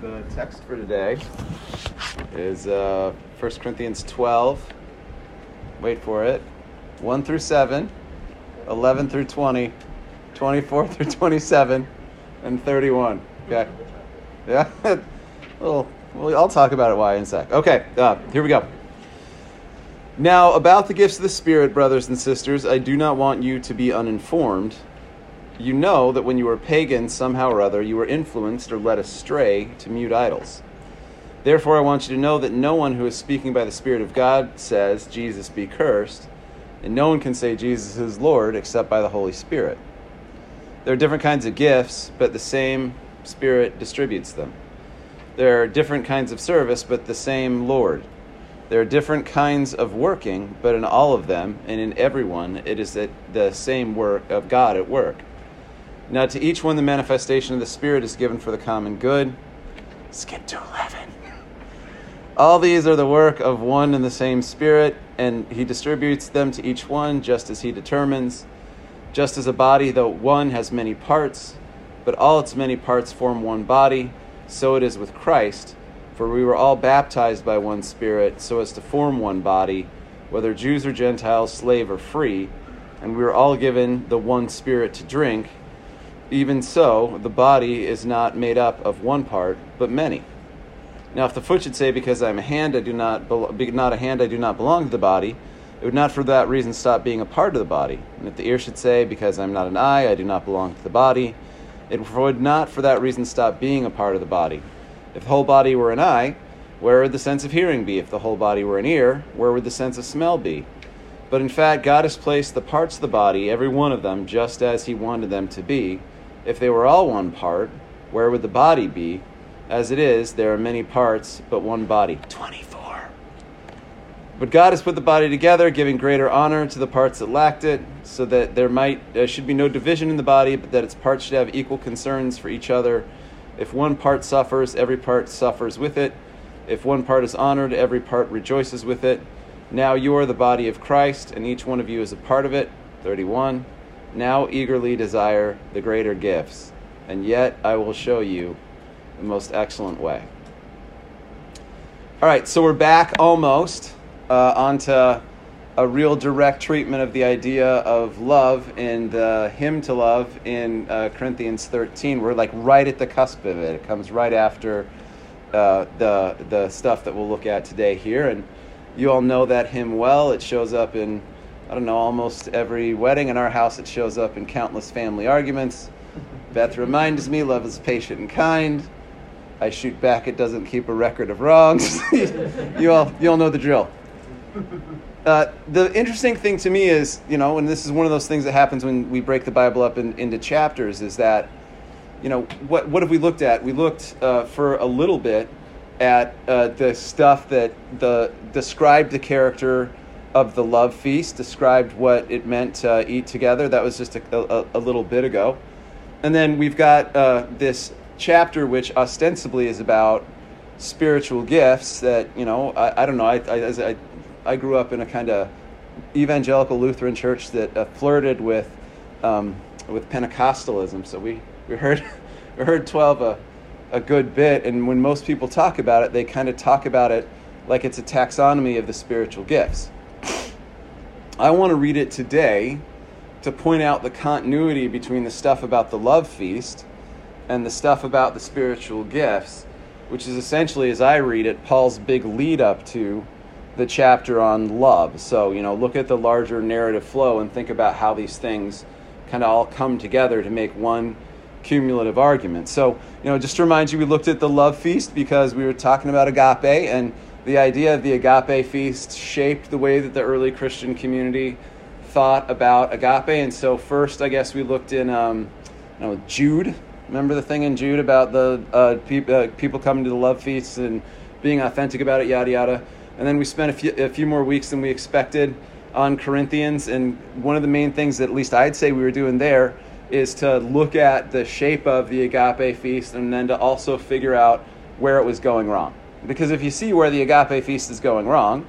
The text for today is uh, 1 Corinthians 12. Wait for it. 1 through 7, 11 through 20, 24 through 27, and 31. Okay? Yeah? well, I'll talk about it why in a sec. Okay, uh, here we go. Now, about the gifts of the Spirit, brothers and sisters, I do not want you to be uninformed you know that when you were pagans, somehow or other, you were influenced or led astray to mute idols. Therefore, I want you to know that no one who is speaking by the Spirit of God says, Jesus be cursed, and no one can say Jesus is Lord except by the Holy Spirit. There are different kinds of gifts, but the same Spirit distributes them. There are different kinds of service, but the same Lord. There are different kinds of working, but in all of them and in everyone, it is the same work of God at work. Now, to each one, the manifestation of the Spirit is given for the common good. Skip to 11. All these are the work of one and the same Spirit, and He distributes them to each one just as He determines. Just as a body, though one has many parts, but all its many parts form one body, so it is with Christ. For we were all baptized by one Spirit, so as to form one body, whether Jews or Gentiles, slave or free, and we were all given the one Spirit to drink. Even so, the body is not made up of one part, but many. Now, if the foot should say, "Because I'm a hand, I do not be, not a hand, I do not belong to the body," it would not for that reason stop being a part of the body. And if the ear should say, "Because I'm not an eye, I do not belong to the body," it would not for that reason stop being a part of the body. If the whole body were an eye, where would the sense of hearing be? If the whole body were an ear, where would the sense of smell be? But in fact, God has placed the parts of the body, every one of them, just as He wanted them to be if they were all one part, where would the body be? As it is, there are many parts, but one body. 24. But God has put the body together, giving greater honor to the parts that lacked it, so that there might there should be no division in the body, but that its parts should have equal concerns for each other. If one part suffers, every part suffers with it. If one part is honored, every part rejoices with it. Now you are the body of Christ, and each one of you is a part of it. 31 now eagerly desire the greater gifts, and yet I will show you the most excellent way. All right, so we're back almost uh, onto a real direct treatment of the idea of love in the hymn to love in uh, Corinthians 13. We're like right at the cusp of it. It comes right after uh, the the stuff that we'll look at today here, and you all know that hymn well. It shows up in I don't know, almost every wedding in our house, it shows up in countless family arguments. Beth reminds me love is patient and kind. I shoot back, it doesn't keep a record of wrongs. you, all, you all know the drill. Uh, the interesting thing to me is, you know, and this is one of those things that happens when we break the Bible up in, into chapters, is that, you know, what, what have we looked at? We looked uh, for a little bit at uh, the stuff that the described the character of the love feast described what it meant to eat together. That was just a, a, a little bit ago. And then we've got uh, this chapter which ostensibly is about spiritual gifts that, you know, I, I don't know, I, I, I, I grew up in a kind of evangelical Lutheran church that uh, flirted with, um, with Pentecostalism. So we, we heard, we heard 12 a, a good bit. And when most people talk about it, they kind of talk about it like it's a taxonomy of the spiritual gifts. I want to read it today to point out the continuity between the stuff about the love feast and the stuff about the spiritual gifts, which is essentially, as I read it, Paul's big lead up to the chapter on love. So, you know, look at the larger narrative flow and think about how these things kind of all come together to make one cumulative argument. So, you know, just to remind you, we looked at the love feast because we were talking about agape and the idea of the agape feast shaped the way that the early Christian community thought about agape. And so, first, I guess we looked in um, you know, Jude. Remember the thing in Jude about the uh, pe- uh, people coming to the love feasts and being authentic about it, yada yada. And then we spent a few, a few more weeks than we expected on Corinthians. And one of the main things that at least I'd say we were doing there is to look at the shape of the agape feast and then to also figure out where it was going wrong. Because if you see where the agape feast is going wrong,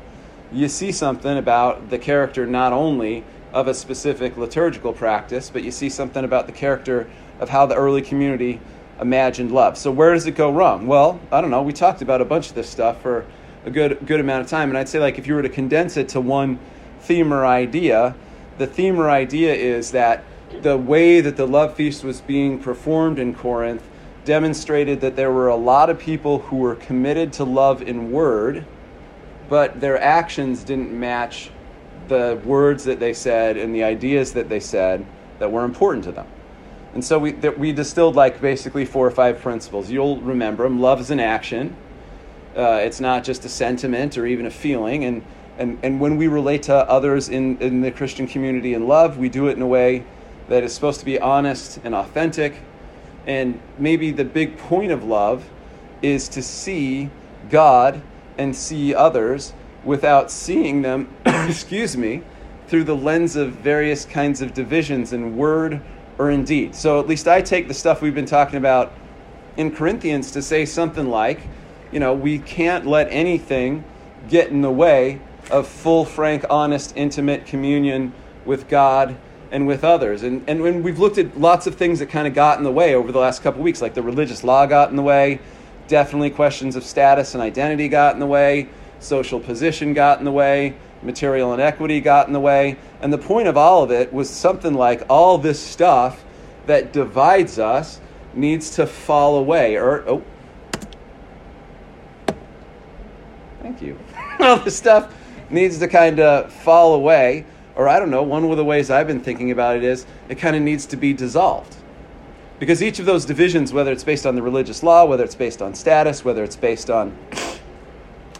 you see something about the character not only of a specific liturgical practice, but you see something about the character of how the early community imagined love. So where does it go wrong? Well, I don't know. We talked about a bunch of this stuff for a good good amount of time, and I'd say like if you were to condense it to one theme or idea, the theme or idea is that the way that the love feast was being performed in Corinth demonstrated that there were a lot of people who were committed to love in word, but their actions didn't match the words that they said and the ideas that they said that were important to them. And so we, that we distilled like basically four or five principles. You'll remember them. Love is an action. Uh, it's not just a sentiment or even a feeling. And, and, and when we relate to others in, in the Christian community in love, we do it in a way that is supposed to be honest and authentic. And maybe the big point of love is to see God and see others without seeing them, excuse me, through the lens of various kinds of divisions in word or in deed. So at least I take the stuff we've been talking about in Corinthians to say something like, you know, we can't let anything get in the way of full, frank, honest, intimate communion with God and with others. And, and when we've looked at lots of things that kind of got in the way over the last couple weeks, like the religious law got in the way, definitely questions of status and identity got in the way, social position got in the way, material inequity got in the way. And the point of all of it was something like all this stuff that divides us needs to fall away. Or, oh, thank you. all this stuff needs to kind of fall away. Or, I don't know, one of the ways I've been thinking about it is it kind of needs to be dissolved. Because each of those divisions, whether it's based on the religious law, whether it's based on status, whether it's based on,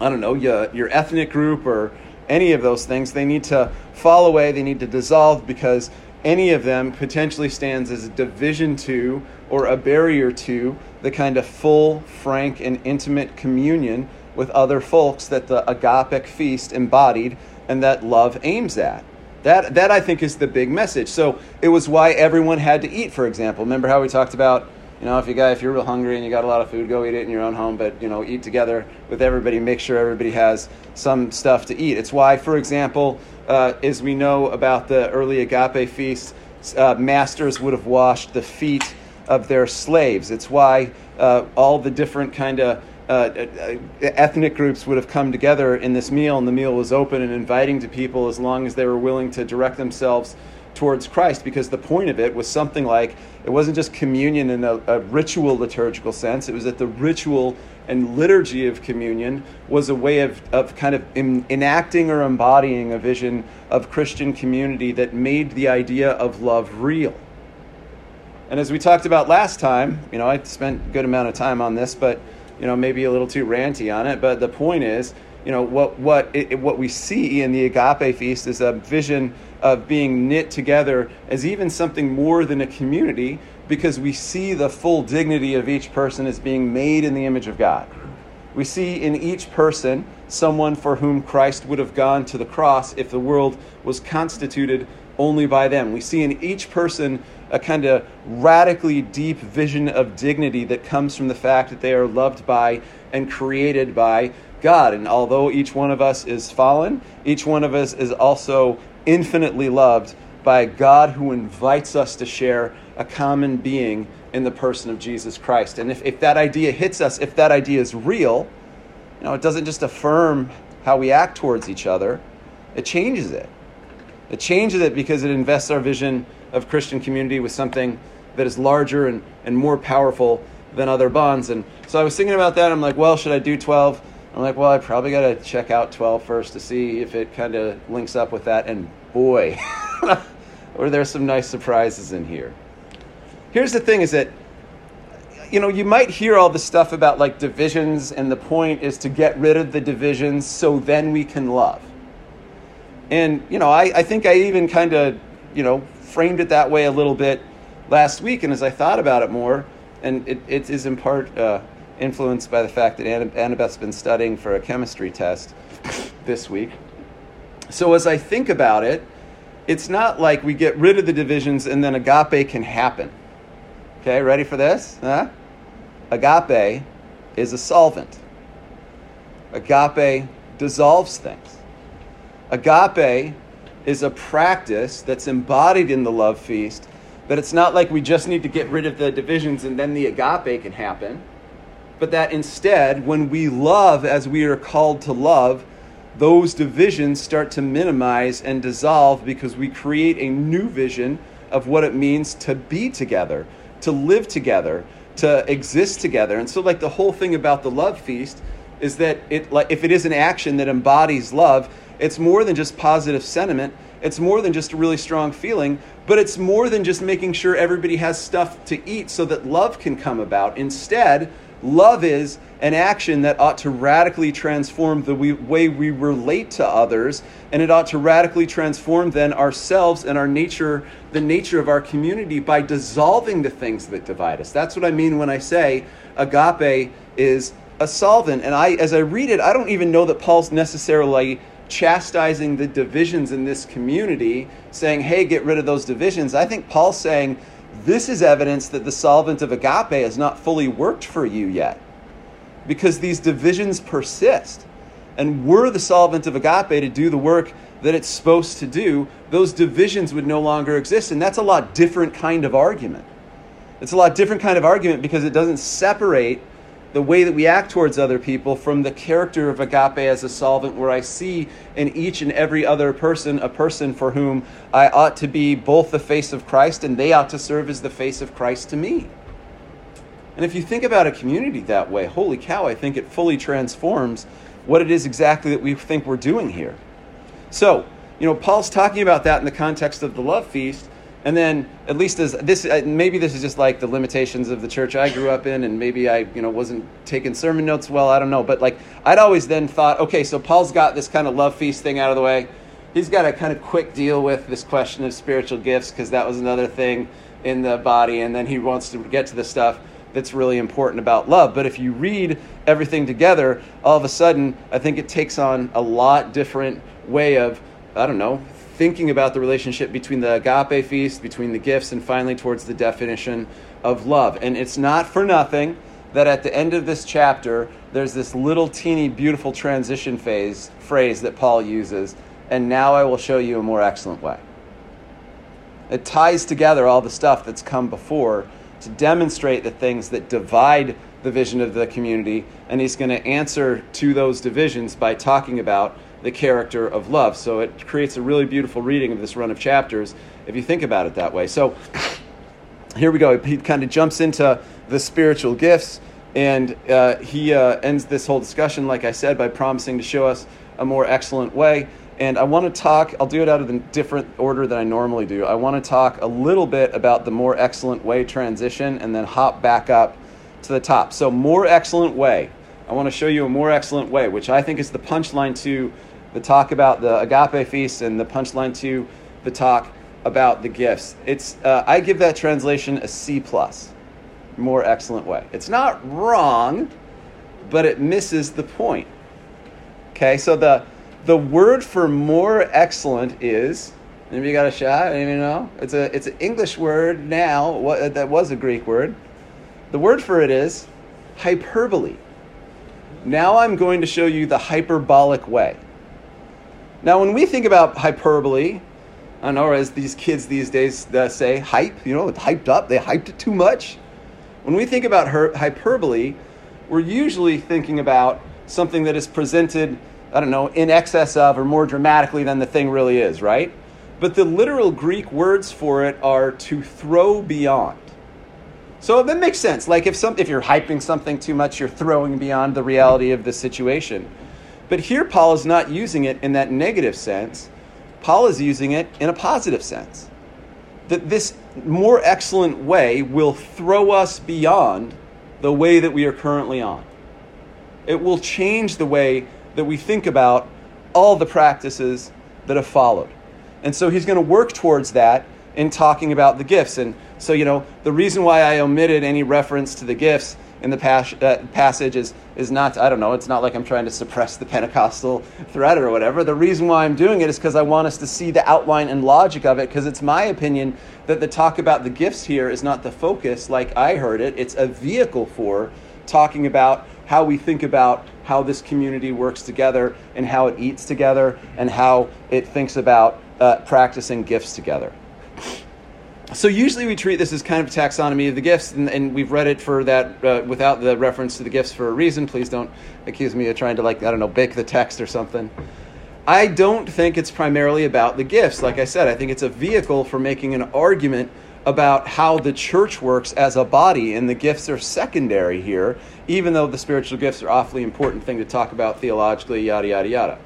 I don't know, your, your ethnic group or any of those things, they need to fall away, they need to dissolve because any of them potentially stands as a division to or a barrier to the kind of full, frank, and intimate communion with other folks that the agapic feast embodied and that love aims at. That, that I think is the big message. So it was why everyone had to eat, for example. Remember how we talked about you know, if you got if you're real hungry and you got a lot of food, go eat it in your own home. But you know, eat together with everybody. Make sure everybody has some stuff to eat. It's why, for example, uh, as we know about the early agape feast, uh, masters would have washed the feet of their slaves. It's why uh, all the different kind of uh, uh, ethnic groups would have come together in this meal, and the meal was open and inviting to people as long as they were willing to direct themselves towards Christ because the point of it was something like it wasn't just communion in a, a, ritual liturgical sense, it was that the ritual and liturgy of communion was a way of, of kind of in, enacting or embodying a vision of Christian community that made the idea of love real. And as we talked about last time, you know, I spent a good amount of time on this, but you know, maybe a little too ranty on it. But the point is, you know, what what it, what we see in the agape feast is a vision of being knit together as even something more than a community because we see the full dignity of each person as being made in the image of God. We see in each person someone for whom Christ would have gone to the cross if the world was constituted only by them. We see in each person a kind of radically deep vision of dignity that comes from the fact that they are loved by and created by God. And although each one of us is fallen, each one of us is also infinitely loved by a God who invites us to share a common being in the person of Jesus Christ. And if, if that idea hits us, if that idea is real, you know, it doesn't just affirm how we act towards each other, it changes it. It changes it because it invests our vision of Christian community with something that is larger and, and more powerful than other bonds. And so I was thinking about that. I'm like, well, should I do 12? I'm like, well, I probably got to check out 12 first to see if it kind of links up with that. And boy, or there's some nice surprises in here. Here's the thing is that, you know, you might hear all the stuff about like divisions, and the point is to get rid of the divisions so then we can love. And, you know, I, I think I even kind of, you know, framed it that way a little bit last week. And as I thought about it more, and it, it is in part uh, influenced by the fact that Annabeth's been studying for a chemistry test this week. So as I think about it, it's not like we get rid of the divisions and then agape can happen. Okay, ready for this? Huh? Agape is a solvent. Agape dissolves things. Agape is a practice that's embodied in the love feast That it's not like we just need to get rid of the divisions and then the agape can happen. But that instead, when we love as we are called to love, those divisions start to minimize and dissolve because we create a new vision of what it means to be together, to live together, to exist together. And so, like the whole thing about the love feast is that it, like, if it is an action that embodies love, it's more than just positive sentiment. It's more than just a really strong feeling, but it's more than just making sure everybody has stuff to eat so that love can come about. Instead, love is an action that ought to radically transform the way we relate to others, and it ought to radically transform then ourselves and our nature, the nature of our community, by dissolving the things that divide us. That's what I mean when I say agape is a solvent. And I, as I read it, I don't even know that Paul's necessarily chastising the divisions in this community, saying, hey, get rid of those divisions. I think Paul's saying, this is evidence that the solvent of agape has not fully worked for you yet. Because these divisions persist. And were the solvent of agape to do the work that it's supposed to do, those divisions would no longer exist. And that's a lot different kind of argument. It's a lot different kind of argument because it doesn't separate the way that we act towards other people from the character of agape as a solvent, where I see in each and every other person a person for whom I ought to be both the face of Christ and they ought to serve as the face of Christ to me. And if you think about a community that way, holy cow, I think it fully transforms what it is exactly that we think we're doing here. So, you know, Paul's talking about that in the context of the love feast. And then, at least as this, uh, maybe this is just like the limitations of the church I grew up in, and maybe I, you know, wasn't taking sermon notes well. I don't know, but like I'd always then thought, okay, so Paul's got this kind of love feast thing out of the way. He's got a kind of quick deal with this question of spiritual gifts because that was another thing in the body, and then he wants to get to the stuff that's really important about love. But if you read everything together, all of a sudden, I think it takes on a lot different way of, I don't know, thinking about the relationship between the agape feast, between the gifts, and finally towards the definition of love. And it's not for nothing that at the end of this chapter, there's this little teeny beautiful transition phase phrase that Paul uses, and now I will show you a more excellent way. It ties together all the stuff that's come before to demonstrate the things that divide the vision of the community, and he's going to answer to those divisions by talking about the character of love. So it creates a really beautiful reading of this run of chapters if you think about it that way. So here we go. He kind of jumps into the spiritual gifts, and uh, he uh, ends this whole discussion, like I said, by promising to show us a more excellent way. And I want to talk, I'll do it out of the different order that I normally do. I want to talk a little bit about the more excellent way transition and then hop back up to the top. So, more excellent way. I want to show you a more excellent way, which I think is the punchline to the talk about the agape feast and the punchline to the talk about the gifts. It's uh, I give that translation a C plus, more excellent way. It's not wrong, but it misses the point. Okay, so the the word for more excellent is you got a shot. Anybody know? It's a it's an English word now. What that was a Greek word. The word for it is hyperbole. Now I'm going to show you the hyperbolic way. Now, when we think about hyperbole, I know, as these kids these days uh, say, hype, you know, it's hyped up, they hyped it too much. When we think about her- hyperbole, we're usually thinking about something that is presented, I don't know, in excess of or more dramatically than the thing really is, right? But the literal Greek words for it are to throw beyond. So that makes sense. Like if some if you're hyping something too much, you're throwing beyond the reality of the situation. But here, Paul is not using it in that negative sense. Paul is using it in a positive sense. That this more excellent way will throw us beyond the way that we are currently on. It will change the way that we think about all the practices that have followed. And so he's going to work towards that in talking about the gifts. And so, you know, the reason why I omitted any reference to the gifts in the pas- uh, passage is, is not, I don't know, it's not like I'm trying to suppress the Pentecostal thread or whatever. The reason why I'm doing it is because I want us to see the outline and logic of it, because it's my opinion that the talk about the gifts here is not the focus like I heard it. It's a vehicle for talking about how we think about how this community works together and how it eats together and how it thinks about uh, practicing gifts together. So usually we treat this as kind of a taxonomy of the gifts, and, and we've read it for that uh, without the reference to the gifts for a reason. Please don't accuse me of trying to like I don't know bake the text or something. I don't think it's primarily about the gifts. Like I said, I think it's a vehicle for making an argument about how the church works as a body, and the gifts are secondary here, even though the spiritual gifts are awfully important thing to talk about theologically, yada yada yada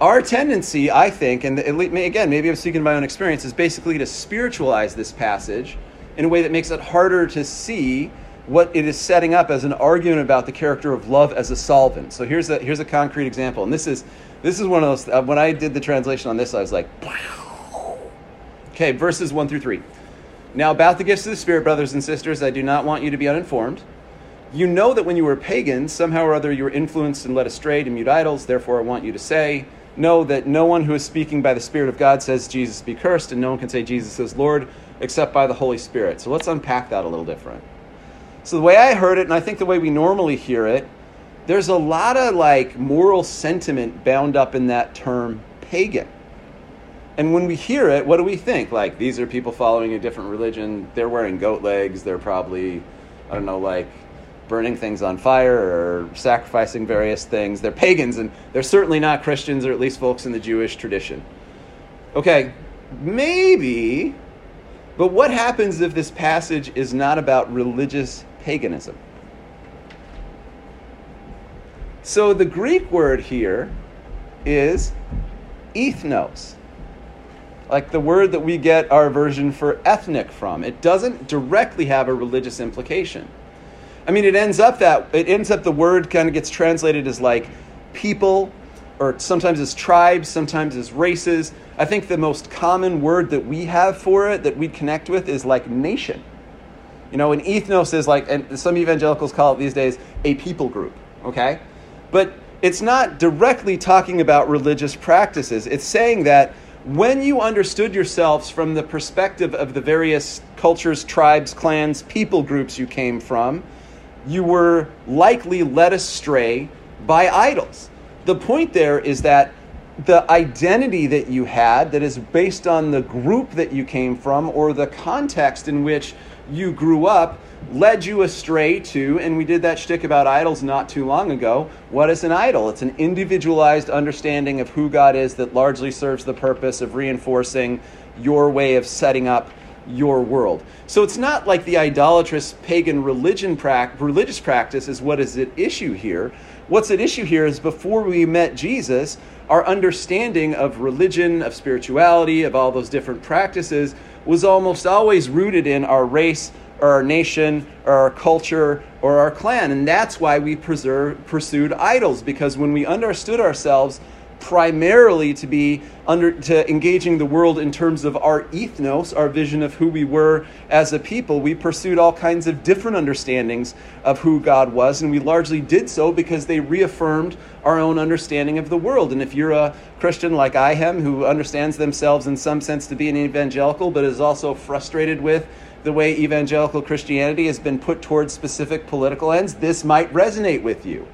our tendency, I think, and again, maybe I'm speaking my own experience, is basically to spiritualize this passage in a way that makes it harder to see what it is setting up as an argument about the character of love as a solvent. So here's a here's a concrete example, and this is this is one of those. Uh, when I did the translation on this, I was like, okay, verses one through three. Now about the gifts of the Spirit, brothers and sisters, I do not want you to be uninformed. You know that when you were pagans, somehow or other you were influenced and led astray to mute idols. Therefore, I want you to say know that no one who is speaking by the Spirit of God says Jesus be cursed, and no one can say Jesus is Lord except by the Holy Spirit. So let's unpack that a little different. So the way I heard it, and I think the way we normally hear it, there's a lot of like moral sentiment bound up in that term pagan. And when we hear it, what do we think? Like these are people following a different religion. They're wearing goat legs. They're probably, I don't know, like burning things on fire or sacrificing various things. They're pagans and they're certainly not Christians or at least folks in the Jewish tradition. Okay, maybe, but what happens if this passage is not about religious paganism? So the Greek word here is ethnos. Like the word that we get our version for ethnic from. It doesn't directly have a religious implication. I mean, it ends up that it ends up the word kind of gets translated as like people, or sometimes as tribes, sometimes as races. I think the most common word that we have for it that we connect with is like nation. You know, an ethnos is like, and some evangelicals call it these days a people group. Okay, but it's not directly talking about religious practices. It's saying that when you understood yourselves from the perspective of the various cultures, tribes, clans, people groups you came from, you were likely led astray by idols. The point there is that the identity that you had, that is based on the group that you came from or the context in which you grew up, led you astray to, and we did that shtick about idols not too long ago. What is an idol? It's an individualized understanding of who God is that largely serves the purpose of reinforcing your way of setting up your world. So it's not like the idolatrous pagan religion pra- religious practice is what is at issue here. What's at issue here is before we met Jesus, our understanding of religion, of spirituality, of all those different practices was almost always rooted in our race or our nation or our culture or our clan. And that's why we preserve, pursued idols, because when we understood ourselves primarily to be under to engaging the world in terms of our ethnos, our vision of who we were as a people. We pursued all kinds of different understandings of who God was, and we largely did so because they reaffirmed our own understanding of the world. And if you're a Christian like I am, who understands themselves in some sense to be an evangelical, but is also frustrated with the way evangelical Christianity has been put towards specific political ends, this might resonate with you.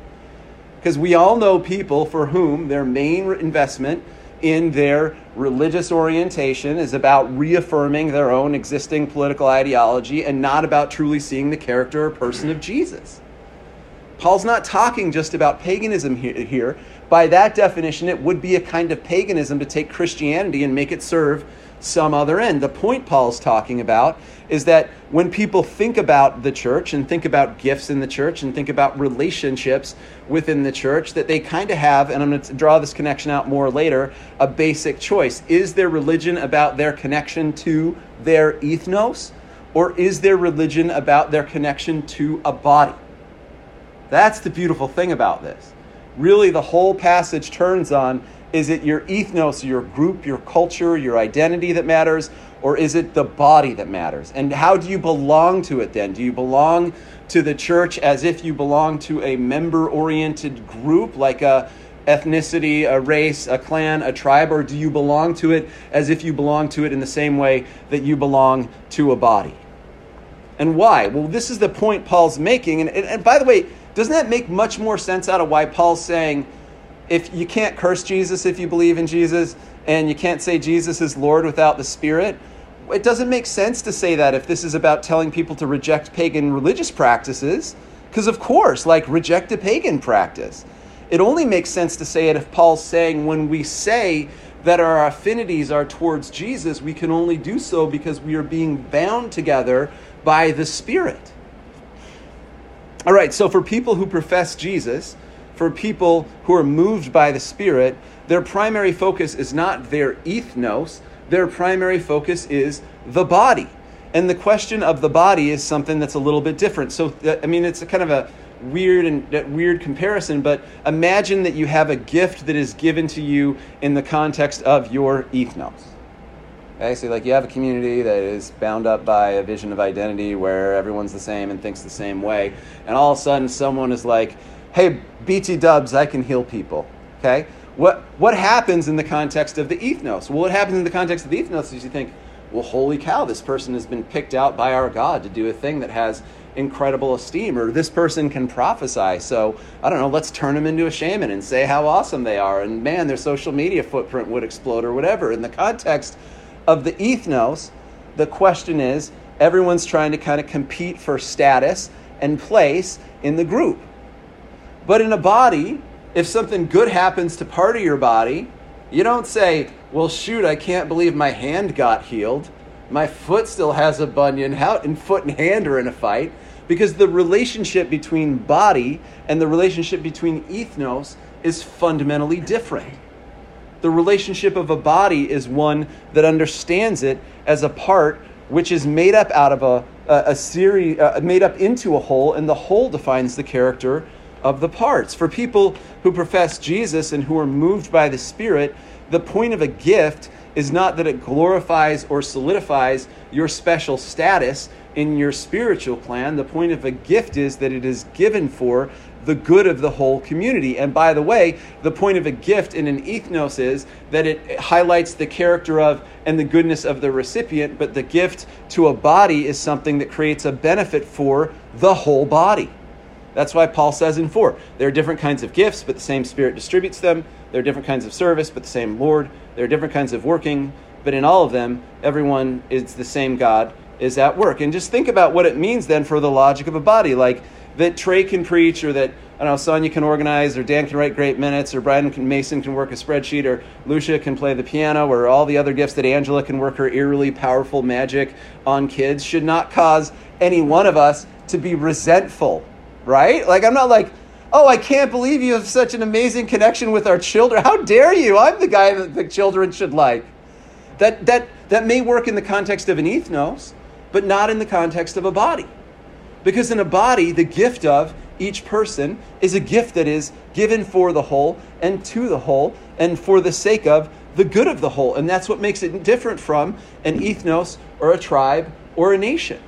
Because we all know people for whom their main investment in their religious orientation is about reaffirming their own existing political ideology and not about truly seeing the character or person of Jesus. Paul's not talking just about paganism here. By that definition, it would be a kind of paganism to take Christianity and make it serve some other end. The point Paul's talking about is that when people think about the church and think about gifts in the church and think about relationships within the church, that they kind of have, and I'm going to draw this connection out more later, a basic choice. Is their religion about their connection to their ethnos, or is their religion about their connection to a body? That's the beautiful thing about this. Really, the whole passage turns on is it your ethnos, your group, your culture, your identity that matters, or is it the body that matters? And how do you belong to it then? Do you belong to the church as if you belong to a member oriented group like a ethnicity, a race, a clan, a tribe, or do you belong to it as if you belong to it in the same way that you belong to a body? And why? Well, this is the point Paul's making. And, and, by the way, doesn't that make much more sense out of why Paul's saying, if you can't curse Jesus if you believe in Jesus, and you can't say Jesus is Lord without the Spirit, it doesn't make sense to say that if this is about telling people to reject pagan religious practices, because of course, like reject a pagan practice. It only makes sense to say it if Paul's saying when we say that our affinities are towards Jesus, we can only do so because we are being bound together by the Spirit. All right, so for people who profess Jesus, for people who are moved by the Spirit, their primary focus is not their ethnos, their primary focus is the body. And the question of the body is something that's a little bit different. So, uh, I mean, it's kind of a weird and weird comparison, but imagine that you have a gift that is given to you in the context of your ethnos. Okay, so like you have a community that is bound up by a vision of identity where everyone's the same and thinks the same way, and all of a sudden someone is like, "Hey, BT Dubs, I can heal people." Okay, what what happens in the context of the ethnos? Well, what happens in the context of the ethnos is you think, well, holy cow, this person has been picked out by our God to do a thing that has incredible esteem, or this person can prophesy. So, I don't know, let's turn them into a shaman and say how awesome they are. And man, their social media footprint would explode or whatever. In the context of the ethnos, the question is everyone's trying to kind of compete for status and place in the group. But in a body, if something good happens to part of your body, you don't say, well, shoot, I can't believe my hand got healed. My foot still has a bunion. How and foot and hand are in a fight because the relationship between body and the relationship between ethnos is fundamentally different. The relationship of a body is one that understands it as a part which is made up out of a, a, a series, uh, made up into a whole, and the whole defines the character of the parts. For people who profess Jesus and who are moved by the Spirit, the point of a gift is not that it glorifies or solidifies your special status in your spiritual plan. The point of a gift is that it is given for the good of the whole community. And by the way, the point of a gift in an ethnos is that it highlights the character of and the goodness of the recipient, but the gift to a body is something that creates a benefit for the whole body. That's why Paul says in 4 there are different kinds of gifts, but the same Spirit distributes them. There are different kinds of service, but the same Lord. There are different kinds of working, but in all of them, everyone is the same God is at work. And just think about what it means then for the logic of a body. Like that Trey can preach, or that, I don't know, Sonia can organize, or Dan can write great minutes, or Brian can, Mason can work a spreadsheet, or Lucia can play the piano, or all the other gifts that Angela can work her eerily powerful magic on kids should not cause any one of us to be resentful right? Like, I'm not like, oh, I can't believe you have such an amazing connection with our children. How dare you? I'm the guy that the children should like. That, that, that may work in the context of an ethnos, but not in the context of a body. Because in a body, the gift of each person is a gift that is given for the whole and to the whole and for the sake of the good of the whole. And that's what makes it different from an ethnos or a tribe or a nation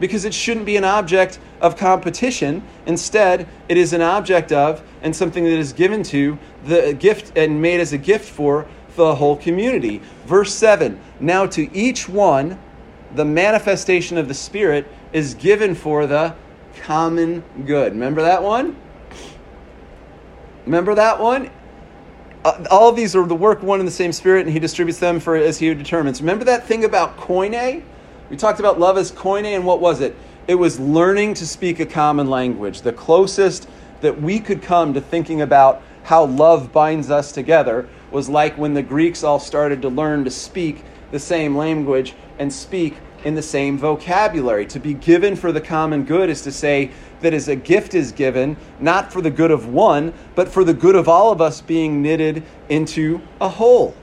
because it shouldn't be an object of competition. Instead, it is an object of and something that is given to the gift and made as a gift for the whole community. Verse 7 Now to each one, the manifestation of the Spirit is given for the common good. Remember that one? Remember that one? Uh, all of these are the work one in the same spirit, and he distributes them for as he determines. Remember that thing about koine? We talked about love as koine, and what was it? It was learning to speak a common language. The closest that we could come to thinking about how love binds us together was like when the Greeks all started to learn to speak the same language and speak in the same vocabulary. To be given for the common good is to say that as a gift is given, not for the good of one, but for the good of all of us being knitted into a whole.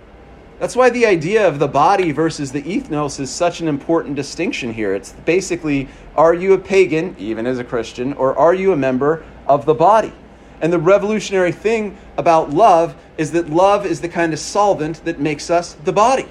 That's why the idea of the body versus the ethnos is such an important distinction here. It's basically are you a pagan, even as a Christian, or are you a member of the body? And the revolutionary thing about love is that love is the kind of solvent that makes us the body.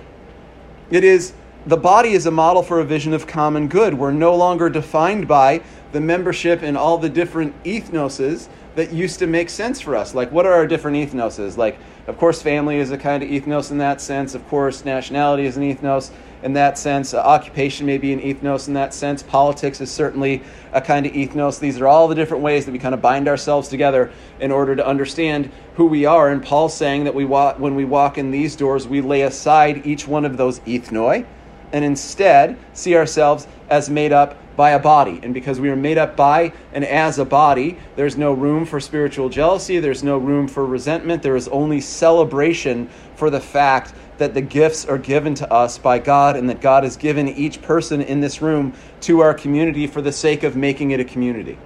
It is the body is a model for a vision of common good. We're no longer defined by the membership in all the different ethnoses that used to make sense for us. Like, what are our different ethnoses? Like, of course, family is a kind of ethnos in that sense. Of course, nationality is an ethnos in that sense. Uh, occupation may be an ethnos in that sense. Politics is certainly a kind of ethnos. These are all the different ways that we kind of bind ourselves together in order to understand who we are. And Paul's saying that we walk, when we walk in these doors, we lay aside each one of those ethnoi and instead see ourselves as made up by a body. And because we are made up by and as a body, there's no room for spiritual jealousy, there's no room for resentment, there is only celebration for the fact that the gifts are given to us by God and that God has given each person in this room to our community for the sake of making it a community.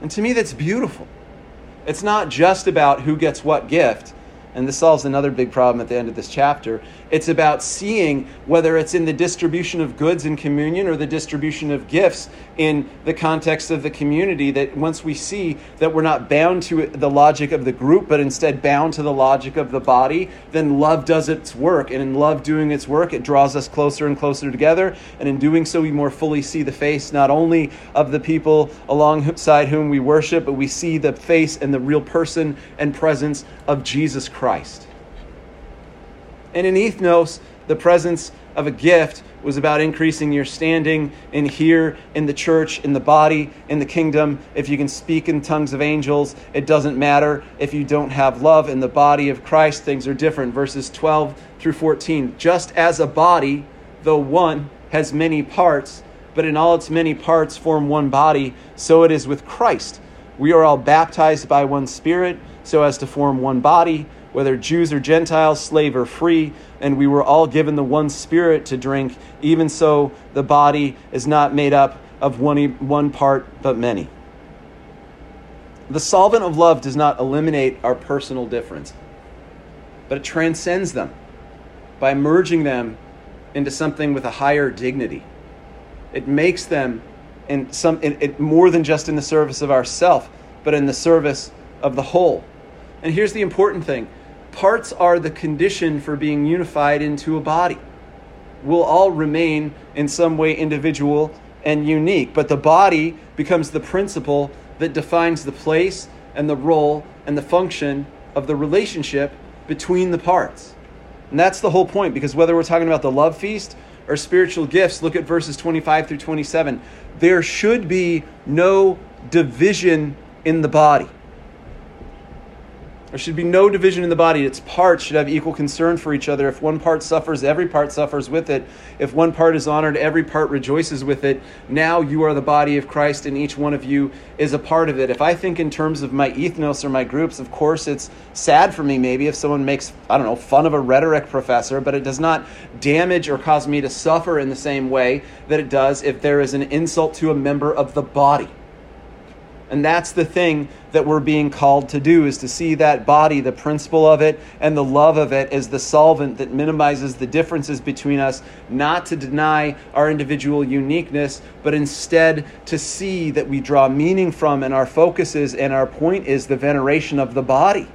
And to me, that's beautiful. It's not just about who gets what gift and this solves another big problem at the end of this chapter. It's about seeing whether it's in the distribution of goods in communion or the distribution of gifts in the context of the community. That once we see that we're not bound to the logic of the group, but instead bound to the logic of the body, then love does its work. And in love doing its work, it draws us closer and closer together. And in doing so, we more fully see the face not only of the people alongside whom we worship, but we see the face and the real person and presence of Jesus Christ. And in ethnos, the presence of a gift was about increasing your standing in here, in the church, in the body, in the kingdom. If you can speak in tongues of angels, it doesn't matter. If you don't have love in the body of Christ, things are different. Verses 12 through 14. Just as a body, though one, has many parts, but in all its many parts form one body, so it is with Christ. We are all baptized by one Spirit so as to form one body, whether Jews or Gentiles, slave or free, and we were all given the one Spirit to drink. Even so, the body is not made up of one, one part, but many. The solvent of love does not eliminate our personal difference, but it transcends them by merging them into something with a higher dignity. It makes them in some in, in, more than just in the service of ourself, but in the service of the whole. And here's the important thing parts are the condition for being unified into a body. We'll all remain in some way individual and unique, but the body becomes the principle that defines the place and the role and the function of the relationship between the parts. And that's the whole point, because whether we're talking about the love feast or spiritual gifts, look at verses 25 through 27. There should be no division in the body. There should be no division in the body. Its parts should have equal concern for each other. If one part suffers, every part suffers with it. If one part is honored, every part rejoices with it. Now you are the body of Christ, and each one of you is a part of it. If I think in terms of my ethnos or my groups, of course, it's sad for me maybe if someone makes, I don't know, fun of a rhetoric professor, but it does not damage or cause me to suffer in the same way that it does if there is an insult to a member of the body. And that's the thing that we're being called to do is to see that body, the principle of it, and the love of it as the solvent that minimizes the differences between us, not to deny our individual uniqueness, but instead to see that we draw meaning from and our focus is and our point is the veneration of the body.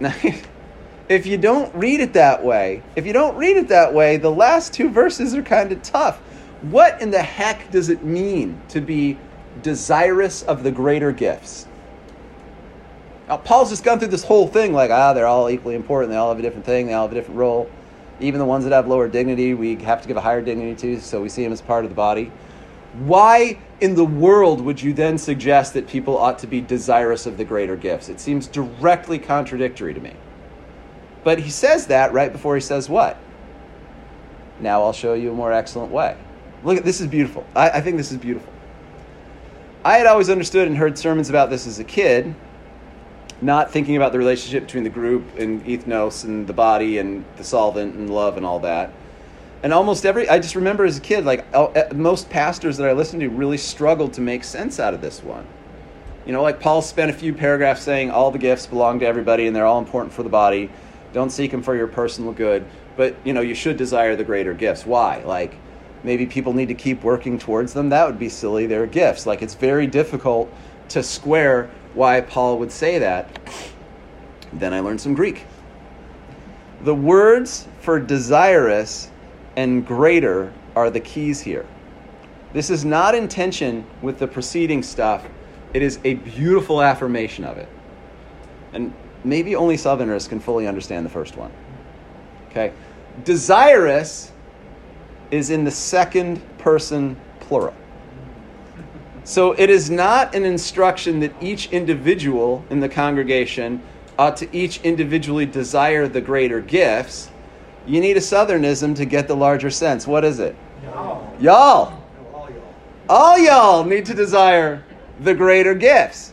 Now, if you don't read it that way, if you don't read it that way, the last two verses are kind of tough. What in the heck does it mean to be desirous of the greater gifts. Now, Paul's just gone through this whole thing like, ah, they're all equally important. They all have a different thing. They all have a different role. Even the ones that have lower dignity, we have to give a higher dignity to, so we see them as part of the body. Why in the world would you then suggest that people ought to be desirous of the greater gifts? It seems directly contradictory to me. But he says that right before he says what? Now I'll show you a more excellent way. Look, at this is beautiful. I, I think this is beautiful. I had always understood and heard sermons about this as a kid, not thinking about the relationship between the group and ethnos and the body and the solvent and love and all that. And almost every, I just remember as a kid, like uh, uh, most pastors that I listened to really struggled to make sense out of this one. You know, like Paul spent a few paragraphs saying all the gifts belong to everybody and they're all important for the body. Don't seek them for your personal good, but you know, you should desire the greater gifts. Why? Like, maybe people need to keep working towards them. That would be silly. They're gifts. Like it's very difficult to square why Paul would say that. Then I learned some Greek. The words for desirous and greater are the keys here. This is not in tension with the preceding stuff. It is a beautiful affirmation of it. And maybe only Southerners can fully understand the first one. Okay? Desirous is in the second person plural. So it is not an instruction that each individual in the congregation ought to each individually desire the greater gifts, You need a southernism to get the larger sense. What is it? Y'all. Y'all. All y'all. All y'all need to desire the greater gifts.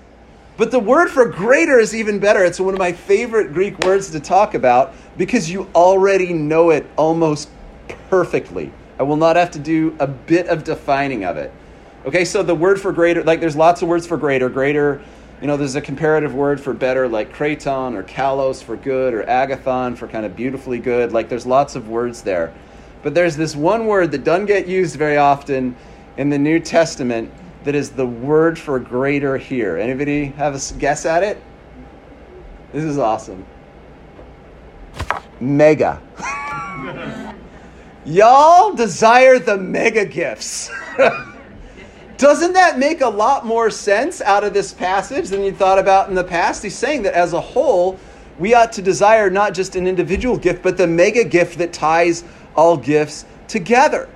But the word for greater is even better. It's one of my favorite Greek words to talk about because you already know it almost perfectly. I will not have to do a bit of defining of it. Okay, so the word for greater, like there's lots of words for greater. Greater, you know, there's a comparative word for better, like kraton or kalos for good, or agathon for kind of beautifully good. Like there's lots of words there. But there's this one word that doesn't get used very often in the New Testament that is the word for greater here. Anybody have a guess at it? This is awesome. Mega. Y'all desire the mega gifts. Doesn't that make a lot more sense out of this passage than you thought about in the past? He's saying that as a whole, we ought to desire not just an individual gift, but the mega gift that ties all gifts together.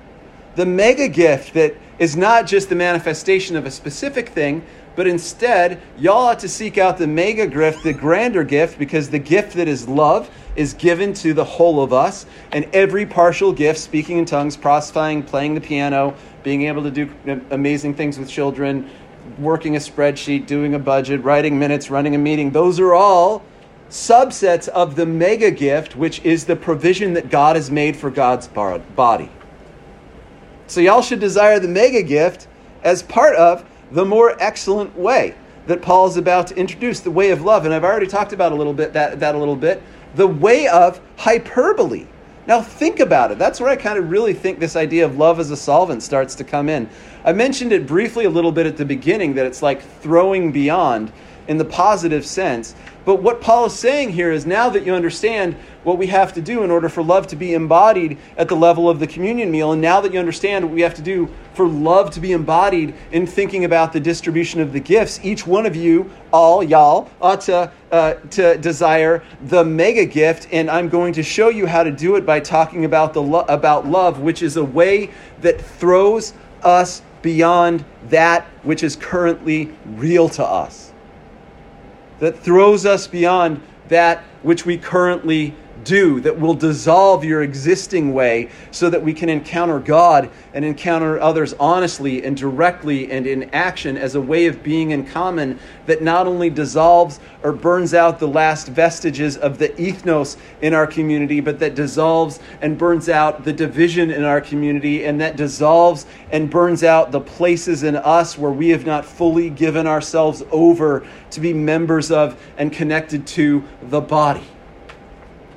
The mega gift that is not just the manifestation of a specific thing, but instead, y'all ought to seek out the mega gift, the grander gift, because the gift that is love is given to the whole of us, and every partial gift, speaking in tongues, prophesying, playing the piano, being able to do amazing things with children, working a spreadsheet, doing a budget, writing minutes, running a meeting, those are all subsets of the mega gift, which is the provision that God has made for God's body. So y'all should desire the mega gift as part of the more excellent way that Paul is about to introduce, the way of love. And I've already talked about a little bit that, that a little bit, the way of hyperbole. Now think about it. That's where I kind of really think this idea of love as a solvent starts to come in. I mentioned it briefly a little bit at the beginning that it's like throwing beyond in the positive sense. But what Paul is saying here is now that you understand what we have to do in order for love to be embodied at the level of the communion meal, and now that you understand what we have to do for love to be embodied in thinking about the distribution of the gifts, each one of you, all y'all, ought to, uh, to desire the mega gift. And I'm going to show you how to do it by talking about, the lo- about love, which is a way that throws us beyond that which is currently real to us that throws us beyond that which we currently do, that will dissolve your existing way so that we can encounter God and encounter others honestly and directly and in action as a way of being in common that not only dissolves or burns out the last vestiges of the ethnos in our community, but that dissolves and burns out the division in our community and that dissolves and burns out the places in us where we have not fully given ourselves over to be members of and connected to the body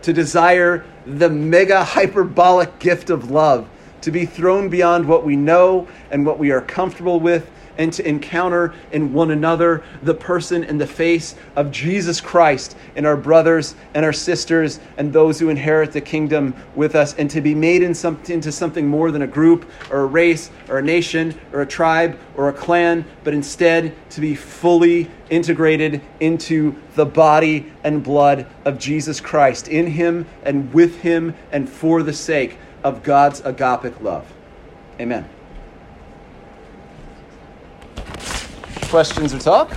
to desire the mega hyperbolic gift of love, to be thrown beyond what we know and what we are comfortable with, and to encounter in one another the person and the face of Jesus Christ in our brothers and our sisters and those who inherit the kingdom with us, and to be made in some, into something more than a group or a race or a nation or a tribe or a clan, but instead to be fully integrated into the body and blood of Jesus Christ, in Him and with Him and for the sake of God's agapic love. Amen. Questions or talk?